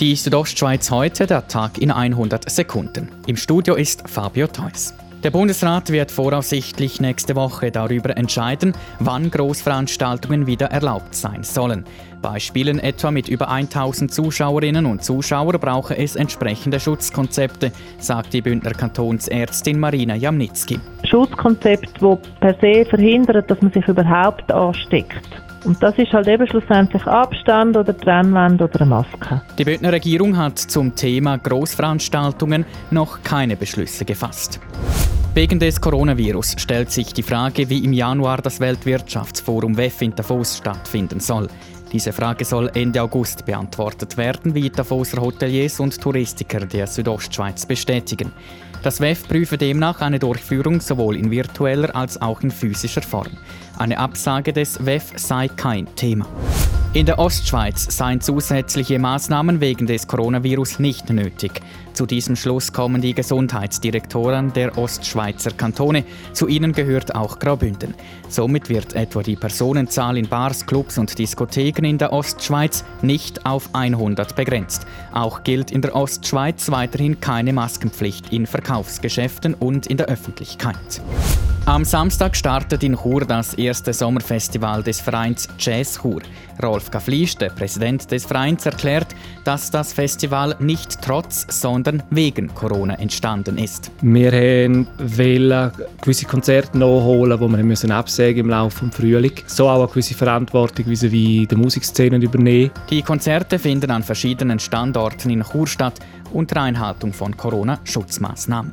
Die Südostschweiz heute, der Tag in 100 Sekunden. Im Studio ist Fabio Theus. Der Bundesrat wird voraussichtlich nächste Woche darüber entscheiden, wann Großveranstaltungen wieder erlaubt sein sollen. Bei Spielen etwa mit über 1000 Zuschauerinnen und Zuschauern brauche es entsprechende Schutzkonzepte, sagt die Bündner Kantonsärztin Marina Jamnitzki. Schutzkonzept, wo per se verhindert, dass man sich überhaupt ansteckt. Und das ist halt eben schlussendlich Abstand oder Trennwand oder eine Maske. Die Bündner Regierung hat zum Thema Großveranstaltungen noch keine Beschlüsse gefasst. Wegen des Coronavirus stellt sich die Frage, wie im Januar das Weltwirtschaftsforum WEF in Davos stattfinden soll. Diese Frage soll Ende August beantwortet werden, wie Davoser Hoteliers und Touristiker der Südostschweiz bestätigen. Das WEF prüfe demnach eine Durchführung sowohl in virtueller als auch in physischer Form. Eine Absage des WEF sei kein Thema. In der Ostschweiz seien zusätzliche Maßnahmen wegen des Coronavirus nicht nötig. Zu diesem Schluss kommen die Gesundheitsdirektoren der Ostschweizer Kantone. Zu ihnen gehört auch Graubünden. Somit wird etwa die Personenzahl in Bars, Clubs und Diskotheken in der Ostschweiz nicht auf 100 begrenzt. Auch gilt in der Ostschweiz weiterhin keine Maskenpflicht in Verkaufsgeschäften und in der Öffentlichkeit. Am Samstag startet in Chur das erste Sommerfestival des Vereins Jazz Chur. Rolf Gaflisch, der Präsident des Vereins, erklärt, dass das Festival nicht trotz, sondern wegen Corona entstanden ist. Wir wollten gewisse Konzerte nachholen, die wir müssen im Laufe des Frühling. So auch eine gewisse Verantwortung wie der Musikszene übernehmen. Die Konzerte finden an verschiedenen Standorten in Chur statt unter Einhaltung von Corona-Schutzmaßnahmen.